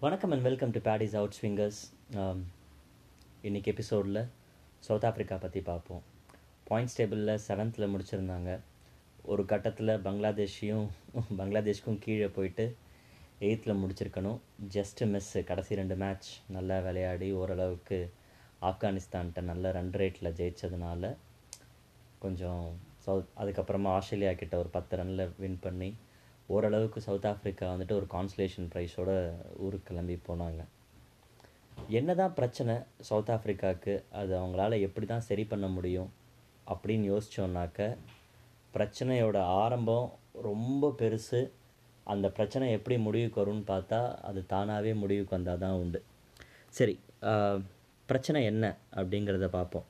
வணக்கம் and welcome to Paddy's out swingers இன்றைக்கி எபிசோடில் சவுத் ஆஃப்ரிக்கா பற்றி பார்ப்போம். பாயிண்ட்ஸ் டேபிளில் செவன்த்தில் முடிச்சிருந்தாங்க. ஒரு கட்டத்தில் பங்களாதேஷையும் பங்களாதேஷ்க்கும் கீழே போயிட்டு எயித்தில் முடிச்சிருக்கணும். ஜஸ்ட் மிஸ்ஸு கடைசி ரெண்டு மேட்ச் நல்லா விளையாடி ஓரளவுக்கு ஆப்கானிஸ்தான்கிட்ட நல்ல ரன் ரேட்டில் ஜெயித்ததுனால கொஞ்சம் சவுத் அதுக்கப்புறமா ஆஸ்திரேலியா கிட்ட ஒரு பத்து ரனில் வின் பண்ணி ஓரளவுக்கு சவுத் ஆஃப்ரிக்கா வந்துட்டு ஒரு கான்சுலேஷன் ப்ரைஸோட ஊருக்கு கிளம்பி போனாங்க. என்ன தான் பிரச்சனை சவுத் ஆஃப்ரிக்காவுக்கு அது அவங்களால எப்படி தான் சரி பண்ண முடியும் அப்படின்னு யோசித்தோன்னாக்க பிரச்சனையோட ஆரம்பம் ரொம்ப பெருசு. அந்த பிரச்சனை எப்படி முடிவுக்கு வரும்னு பார்த்தா அது தானாகவே முடிவுக்கு வந்தால் தான் உண்டு. சரி பிரச்சனை என்ன அப்படிங்கிறத பார்ப்போம்.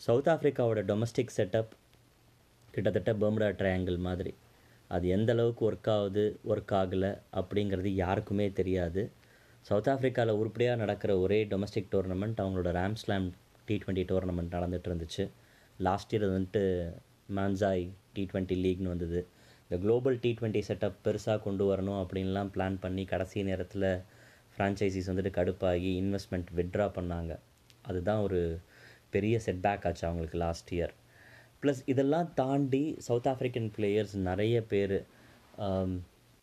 சவுத் ஆஃப்ரிக்காவோட டொமஸ்டிக் செட்டப் கிட்டத்தட்ட பெர்முடா ட்ரையாங்கிள் மாதிரி. அது எந்த அளவுக்கு ஒர்க் ஆகுது ஒர்க் ஆகலை அப்படிங்கிறது யாருக்குமே தெரியாது. சவுத் ஆஃப்ரிக்காவில் உருப்படியாக நடக்கிற ஒரே டொமஸ்டிக் டோர்னமெண்ட் அவங்களோட ரேம்ஸ்லாம் டி டுவெண்ட்டி டோர்னமெண்ட் நடந்துட்டு இருந்துச்சு. லாஸ்ட் இயர் வந்துட்டு மான்சாய் டி ட்வெண்ட்டி லீக்னு வந்தது. இந்த குளோபல் டி டுவெண்ட்டி செட்டப் பெருசாக கொண்டு வரணும் அப்படின்லாம் பிளான் பண்ணி கடைசி நேரத்தில் ஃப்ரான்ச்சைசிஸ் வந்துட்டு கடுப்பாகி இன்வெஸ்ட்மெண்ட் விட்ரா பண்ணாங்க. அதுதான் ஒரு பெரிய செட்பேக் ஆச்சு அவங்களுக்கு லாஸ்ட் இயர் ப்ளஸ் இதெல்லாம் தாண்டி சவுத் ஆஃப்ரிக்கன் பிளேயர்ஸ் நிறைய பேர்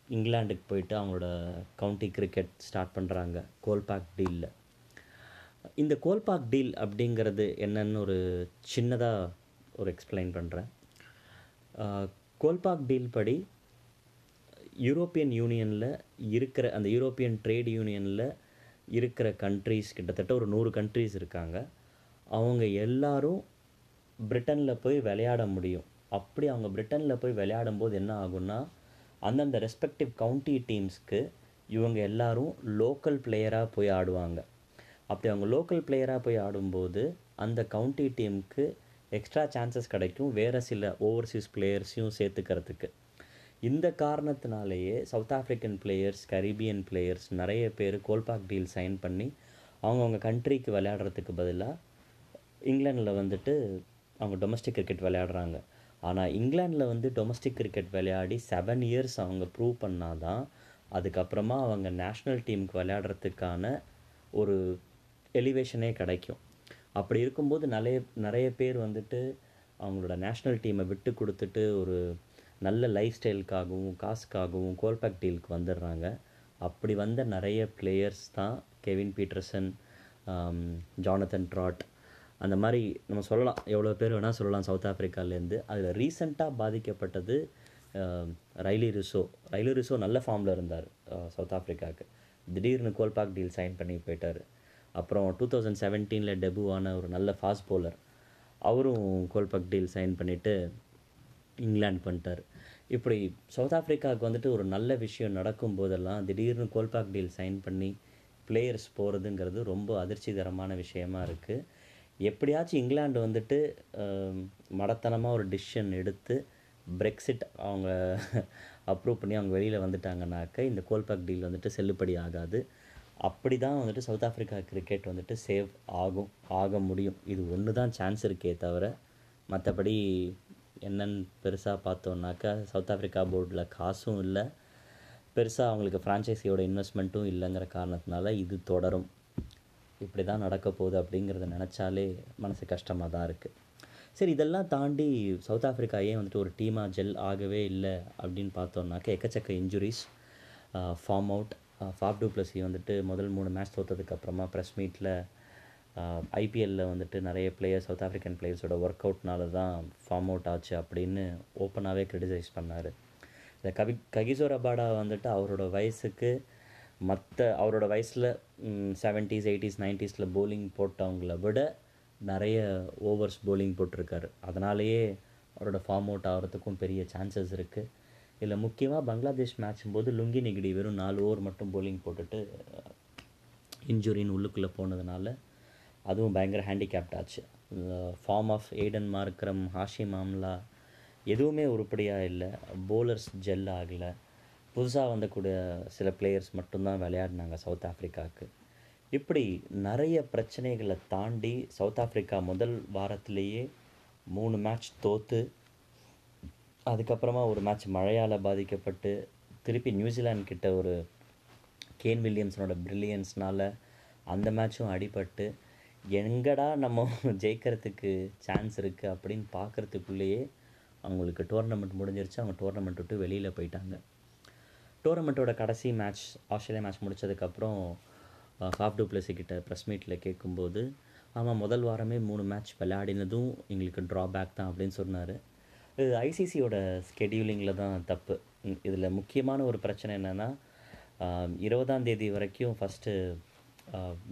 இங்கிலாண்டுக்கு um, போயிட்டு அவங்களோட கவுண்டி கிரிக்கெட் ஸ்டார்ட் பண்ணுறாங்க கோல்பாக் டீலில் இந்த கோல்பாக் டீல் அப்படிங்கிறது என்னன்னு ஒரு சின்னதாக ஒரு எக்ஸ்பிளைன் பண்ணுறேன் கோல்பாக் டீல் படி யூரோப்பியன் யூனியனில் இருக்கிற அந்த யூரோப்பியன் ட்ரேட் யூனியனில் இருக்கிற கண்ட்ரீஸ் கிட்டத்தட்ட ஒரு நூறு கண்ட்ரீஸ் இருக்காங்க. அவங்க எல்லாரும் பிரிட்டனில் போய் விளையாட முடியும். அப்படி அவங்க பிரிட்டனில் போய் விளையாடும் போது என்ன ஆகும்னா அந்தந்த ரெஸ்பெக்டிவ் கவுண்டி டீம்ஸ்க்கு இவங்க எல்லாரும் லோக்கல் பிளேயராக போய் ஆடுவாங்க. அப்படி அவங்க லோக்கல் பிளேயராக போய் ஆடும்போது அந்த கவுண்டி டீமுக்கு எக்ஸ்ட்ரா சான்சஸ் கிடைக்கும் வேறு சில ஓவர்சீஸ் பிளேயர்ஸையும் சேர்த்துக்கிறதுக்கு. இந்த காரணத்தினாலேயே South African players Caribbean players நிறைய பேர் கோல்பாக் டீல் சைன் பண்ணி அவங்கவுங்க கண்ட்ரிக்கு விளையாடுறதுக்கு பதிலாக இங்கிலாண்டில் வந்துட்டு அவங்க டொமஸ்டிக் கிரிக்கெட் விளையாடுறாங்க. ஆனால் இங்கிலாண்டில் வந்து டொமஸ்டிக் கிரிக்கெட் விளையாடி செவன் இயர்ஸ் அவங்க ப்ரூவ் பண்ணாதான் அதுக்கப்புறமா அவங்க நேஷ்னல் டீமுக்கு விளையாடுறதுக்கான ஒரு எலிவேஷனே கிடைக்கும். அப்படி இருக்கும்போது நிறைய நிறைய பேர் வந்துட்டு அவங்களோட நேஷ்னல் டீமை விட்டு கொடுத்துட்டு ஒரு நல்ல லைஃப் ஸ்டைலுக்காகவும் காசுக்காகவும் கோல்பேக் டீலுக்கு வந்துடுறாங்க. அப்படி வந்த நிறைய பிளேயர்ஸ் தான் கெவின் பீட்டர்சன் ஜானதன் ட்ராட் அந்த மாதிரி நம்ம சொல்லலாம். எவ்வளோ பேர் வேணால் சொல்லலாம் சவுத் ஆஃப்ரிக்காலேருந்து அதில் ரீசெண்டாக பாதிக்கப்பட்டது ரைலி ரிசோ ரைலி ரிசோ நல்ல ஃபார்மில் இருந்தார் சவுத் ஆஃப்ரிக்காவுக்கு திடீர்னு கோல்பாக் டீல் சைன் பண்ணி போயிட்டார். அப்புறம் டூ தௌசண்ட் செவன்டீனில் டெபு ஆன ஒரு நல்ல ஃபாஸ்ட் போலர் அவரும் கோல்பாக் டீல் சைன் பண்ணிவிட்டு இங்கிலாந்து பண்ணிட்டார். இப்படி சவுத் ஆஃப்ரிக்காவுக்கு வந்துட்டு ஒரு நல்ல விஷயம் நடக்கும் போதெல்லாம் திடீர்னு கோல்பாக் டீல் சைன் பண்ணி பிளேயர்ஸ் போகிறதுங்கிறது ரொம்ப அதிர்ச்சிகரமான விஷயமா இருக்குது எப்படியாச்சும் இங்கிலாந்து வந்துட்டு மடத்தனமாக ஒரு டிசிஷன் எடுத்து பிரெக்சிட் அவங்க அப்ரூவ் பண்ணி அவங்க வெளியில் வந்துட்டாங்கனாக்க இந்த கோல்பாக் டீல் வந்துட்டு செல்லுபடி ஆகாது. அப்படி தான் வந்துட்டு சவுத் ஆஃப்ரிக்கா கிரிக்கெட் வந்துட்டு சேவ் ஆகும் ஆக முடியும். இது ஒன்று தான் சான்ஸ் இருக்கே தவிர மற்றபடி என்னன்னு பெருசாக பார்த்தோன்னாக்கா சவுத் ஆஃப்ரிக்கா போர்டில் காசும் இல்லை. பெருசாக அவங்களுக்கு ஃப்ரான்ச்சைஸியோட இன்வெஸ்ட்மெண்ட்டும் இல்லைங்கிற காரணத்தினால இது தொடரும். இப்படி தான் நடக்க போகுது அப்படிங்கிறத நினச்சாலே மனசு கஷ்டமாக தான் இருக்குது சரி இதெல்லாம் தாண்டி சவுத் ஆஃப்ரிக்கா ஏன் வந்துட்டு ஒரு டீமாக ஜெல் ஆகவே இல்லை அப்படின்னு பார்த்தோம்னாக்க எக்கச்சக்க injuries form out Faf du Plessis வந்துட்டு முதல் மூணு மேட்ச் தோற்றதுக்கப்புறமா ப்ரெஸ் மீட்டில் ஐபிஎல்லில் வந்துட்டு நிறைய பிளேயர் சவுத் ஆஃப்ரிக்கன் பிளேயர்ஸோட ஒர்க் அவுட்னால தான் ஃபார்ம் அவுட் ஆச்சு அப்படின்னு ஓப்பனாகவே க்ரிட்டிசைஸ் பண்ணார். இந்த கவி ககிசோர் அபாடா வந்துட்டு அவரோட வயசுக்கு மற்ற அவரோட வயசில் செவன்ட்டீஸ் எயிட்டிஸ் நைன்ட்டீஸில் போலிங் போட்டவங்கள விட நிறைய ஓவர்ஸ் போலிங் போட்டிருக்காரு. அதனாலேயே அவரோட ஃபார்ம் அவுட் ஆகிறதுக்கும் பெரிய சான்சஸ் இருக்குது இதில் முக்கியமாக பங்களாதேஷ் மேட்சும் போது லுங்கி நெகிடி வெறும் நாலு ஓவர் மட்டும் போலிங் போட்டுட்டு இன்ஜுரின்னு உள்ளுக்குள்ளே போனதுனால அதுவும் பயங்கர ஹேண்டிகேப்ட் ஆச்சு. Form of Aiden Markram Hashim Amla எதுவுமே உருப்படியாக இல்லை. போலர்ஸ் ஜெல் ஆகலை. புதுசாக வந்தக்கூடிய சில பிளேயர்ஸ் மட்டும்தான் விளையாடினாங்க சவுத் ஆஃப்ரிக்காவுக்கு இப்படி நிறைய பிரச்சனைகளை தாண்டி சவுத் ஆஃப்ரிக்கா முதல் வாரத்திலேயே மூணு மேட்ச் தோற்று அதுக்கப்புறமா ஒரு மேட்ச் மழையால் பாதிக்கப்பட்டு திருப்பி நியூசிலாந்து கிட்ட ஒரு கேன் வில்லியம்ஸனோட ப்ரில்லியன்ஸ்னால் அந்த மேட்சும் அடிபட்டு எங்கடா நம்ம ஜெயிக்கிறதுக்கு சான்ஸ் இருக்குது அப்படின்னு பார்க்குறதுக்குள்ளேயே அவங்களுக்கு டோர்னமெண்ட் முடிஞ்சிருச்சு. அவங்க டோர்னமெண்ட் விட்டு வெளியில் போயிட்டாங்க. டோர்னமெண்ட்டோட கடைசி மேட்ச் ஆஸ்திரேலியா மேட்ச் முடித்ததுக்கப்புறம் ஃபாஃப் டூப்ளசி கிட்ட ப்ரெஸ் மீட்டில் கேட்கும்போது ஆமாம் முதல் வாரமே மூணு மேட்ச் விளையாடினதும் எங்களுக்கு ட்ராபேக் தான் அப்படின்னு சொன்னார். இது ஐசிசியோட ஸ்கெடியூலிங்கில் தான் தப்பு. இதில் முக்கியமான ஒரு பிரச்சனை என்னென்னா இருபதாம் தேதி வரைக்கும் ஃபஸ்ட்டு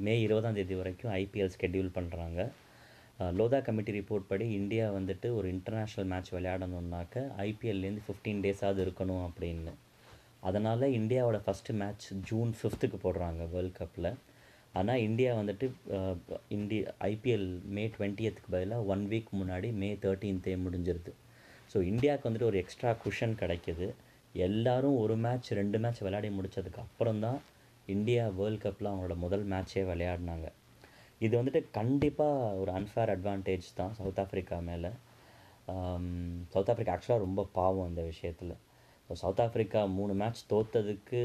மே இருபதாம் தேதி வரைக்கும் ஐபிஎல் ஸ்கெடியூல் பண்ணுறாங்க லோதா கமிட்டி ரிப்போர்ட் படி இந்தியா வந்துட்டு ஒரு இன்டர்நேஷ்னல் மேட்ச் விளையாடணுன்னாக்க ஐபிஎல்லேருந்து ஃபிஃப்டீன் டேஸாவது இருக்கணும் அப்படின்னு. அதனால் இந்தியாவோட ஃபஸ்ட்டு மேட்ச் ஜூன் ஃபிஃப்த்துக்கு போடுறாங்க வேர்ல்ட் கப்பில் ஆனால் இந்தியா வந்துட்டு இந்தியா ஐபிஎல் மே டுவெண்ட்டியத்துக்கு பதிலாக ஒன் வீக் முன்னாடி மே தேர்ட்டீன்த்தே முடிஞ்சிருது. ஸோ இந்தியாவுக்கு வந்துட்டு ஒரு எக்ஸ்ட்ரா குஷன் கிடைக்கிது. எல்லோரும் ஒரு மேட்ச் ரெண்டு மேட்ச் விளையாடி முடித்ததுக்கு அப்புறம் தான் இந்தியா வேர்ல்ட் கப்பில் அவங்களோட முதல் மேட்ச்சே விளையாடினாங்க. இது வந்துட்டு கண்டிப்பாக ஒரு அன்ஃபேர் அட்வான்டேஜ் தான் சவுத் ஆஃப்ரிக்கா மேலே. சவுத் ஆஃப்ரிக்கா ஆக்சுவலாக ரொம்ப பாவம் இந்த விஷயத்தில். ஸோ சவுத் ஆஃப்ரிக்கா மூணு மேட்ச் தோற்றதுக்கு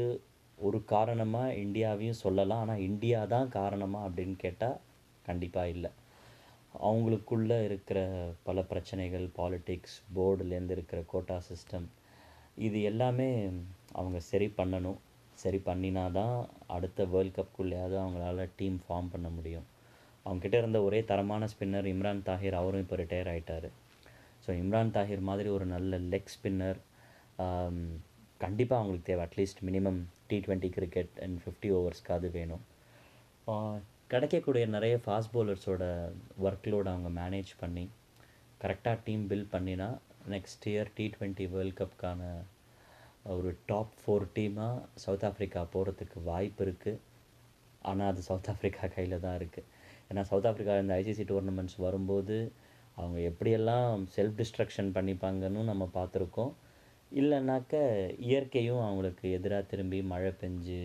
ஒரு காரணமாக இந்தியாவையும் சொல்லலாம். ஆனால் இந்தியா தான் காரணமாக அப்படின்னு கேட்டால் கண்டிப்பாக இல்லை. அவங்களுக்குள்ளே இருக்கிற பல பிரச்சனைகள் பாலிட்டிக்ஸ் போர்டுலேருந்து இருக்கிற கோட்டா சிஸ்டம் இது எல்லாமே அவங்க சரி பண்ணணும். சரி பண்ணினா தான் அடுத்த வேர்ல்ட் கப்புக்குள்ளேயாவது அவங்களால டீம் ஃபார்ம் பண்ண முடியும். அவங்கக்கிட்ட இருந்த ஒரே தரமான ஸ்பின்னர் இம்ரான் தாஹிர் அவரும் இப்போ ரிட்டையர் ஆகிட்டார் ஸோ இம்ரான் தாஹிர் மாதிரி ஒரு நல்ல லெக் ஸ்பின்னர் கண்டிப்பாக அவங்களுக்கு தேவை. At least minimum T twenty cricket and fifty ஓவர்ஸ்க்காவது வேணும். கிடைக்கக்கூடிய நிறைய ஃபாஸ்ட் பவுலர்ஸோட ஒர்க்லோட அவங்க மேனேஜ் பண்ணி கரெக்டாக டீம் பில்ட் பண்ணினா next year T twenty world கப்புக்கான ஒரு டாப் ஃபோர் டீமாக சவுத் ஆஃப்ரிக்கா போகிறதுக்கு வாய்ப்பு இருக்குது ஆனால் அது சவுத் ஆஃப்ரிக்கா கையில் தான் இருக்குது ஏன்னா சவுத் ஆஃப்ரிக்கா இந்த ஐசிசி டோர்னமெண்ட்ஸ் வரும்போது அவங்க எப்படியெல்லாம் செல்ஃப் டிஸ்ட்ரக்ஷன் பண்ணிப்பாங்கன்னு நம்ம பார்த்துருக்கோம். இல்லைனாக்க இயற்கையும் அவங்களுக்கு எதிராக திரும்பி மழை பெஞ்சு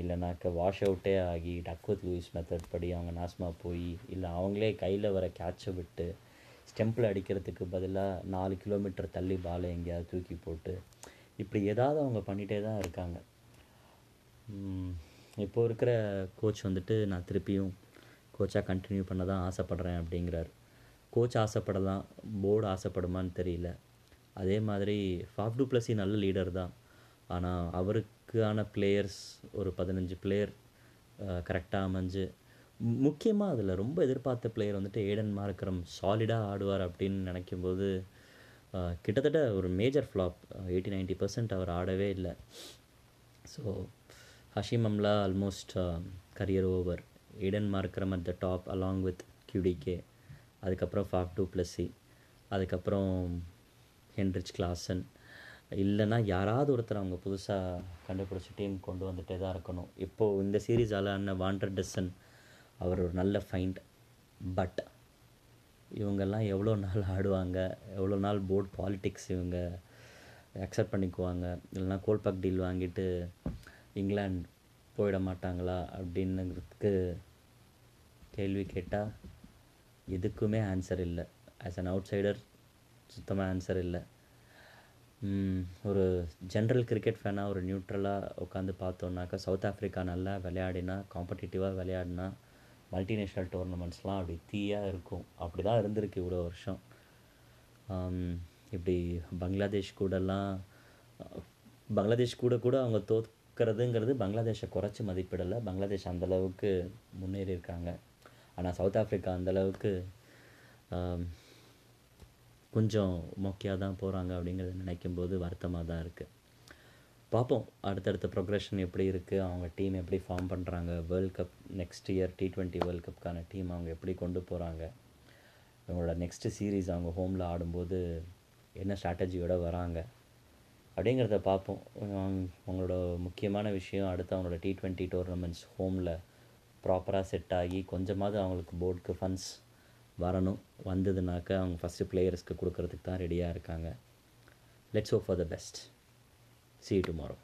இல்லைனாக்க வாஷ் அவுட்டே ஆகி டக்வத் லூயிஸ் மெத்தட் படி அவங்க நாசமாக போய் இல்லை அவங்களே கையில் வர கேட்சை விட்டு ஸ்டெம்பில் அடிக்கிறதுக்கு பதிலாக நாலு கிலோமீட்டர் தள்ளி பாலை எங்கேயாவது தூக்கி போட்டு இப்படி ஏதாவது அவங்க பண்ணிகிட்டே தான் இருக்காங்க. இப்போ இருக்கிற கோச் வந்துட்டு நான் திருப்பியும் கோச்சாக கண்டினியூ பண்ண தான் ஆசைப்பட்றேன் அப்படிங்கிறார். கோச் ஆசைப்படலாம் போர்டு ஆசைப்படுமான்னு தெரியல. அதே மாதிரி ஃபாஃப் டூ நல்ல லீடர் தான். ஆனால் அவருக்கான பிளேயர்ஸ் ஒரு பதினஞ்சு பிளேயர் கரெக்டாக அமைஞ்சு முக்கியமாக அதில் ரொம்ப எதிர்பார்த்த பிளேயர் வந்துட்டு ஏடன் மார்க்கரம் சாலிடாக ஆடுவார் அப்படின்னு நினைக்கும்போது கிட்டத்தட்ட ஒரு major flop eighty ninety percent அவர் ஆடவே இல்லை. So Hashim Amla almost career over Aiden Markram at the top along with QDK அதுக்கப்புறம் ஃபாஃப் டூ ப்ளஸ்ஸி அதுக்கப்புறம் ஹென்ரிச் கிளாசன் இல்லைன்னா யாராவது ஒருத்தர் அவங்க புதுசாக கண்டுபிடிச்சி டீம் கொண்டு வந்துகிட்டே தான் இருக்கணும். இப்போது இந்த சீரீஸால் அண்ணன் வாண்டர் டெசன் அவர் ஒரு நல்ல ஃபைண்ட். பட் இவங்கெல்லாம் எவ்வளோ நாள் ஆடுவாங்க எவ்வளோ நாள் போர்ட் பாலிட்டிக்ஸ் இவங்க அக்செப்ட் பண்ணிக்குவாங்க இல்லைனா கோல்பாக் டீல் வாங்கிட்டு இங்கிலாந்து போயிட மாட்டாங்களா அப்படின்னுங்கிறதுக்கு கேள்வி கேட்டால் எதுக்குமே ஆன்சர் இல்லை. ஆஸ் அன் அவுட் சைடர் சுத்தமாக ஆன்சர் இல்லை. ஒரு ஜென்ரல் கிரிக்கெட் ஃபேனாக ஒரு நியூட்ரலாக உட்காந்து பார்த்தோன்னாக்கா சவுத் ஆஃப்ரிக்கா நல்லா விளையாடினா காம்படிட்டிவாக விளையாடினா மல்டிநேஷ்னல் டோர்னமெண்ட்ஸ்லாம் அப்படி தீயாக இருக்கும். அப்படி தான் இருந்திருக்கு இவ்வளோ வருஷம். இப்படி பங்களாதேஷ் கூடலாம் பங்களாதேஷ் கூட கூட அவங்க தோற்கிறதுங்கிறது பங்களாதேஷை குறைச்சி மதிப்பிடலை. பங்களாதேஷ் அந்தளவுக்கு முன்னேறி இருக்காங்க ஆனால் சவுத் ஆஃப்ரிக்கா அந்தளவுக்கு கொஞ்சம் மொக்கையாக தான் போகிறாங்க அப்படிங்கிறத நினைக்கும்போது வருத்தமாக தான் இருக்குது பார்ப்போம். அடுத்தடுத்த ப்ரொக்ரெஷன் எப்படி இருக்குது அவங்க டீம் எப்படி ஃபார்ம் பண்ணுறாங்க world cup next year T twenty world கப்புக்கான team அவங்க எப்படி கொண்டு போகிறாங்க அவங்களோட நெக்ஸ்ட்டு சீரீஸ் அவங்க ஹோமில் ஆடும்போது என்ன ஸ்ட்ராட்டஜியோடு வராங்க? அப்படிங்கிறத பார்ப்போம். அவங்களோட முக்கியமான விஷயம் அடுத்து அவங்களோட டி ட்வெண்ட்டி டோர்னமெண்ட்ஸ் ஹோமில் ப்ராப்பராக செட் ஆகி கொஞ்சமாவது அவங்களுக்கு போர்டுக்கு ஃபண்ட்ஸ் வரணும். வந்ததுனாக்கா அவங்க ஃபஸ்ட்டு பிளேயர்ஸ்க்கு கொடுக்கறதுக்கு தான் ரெடியாக இருக்காங்க. Let's hope for the best see tomorrow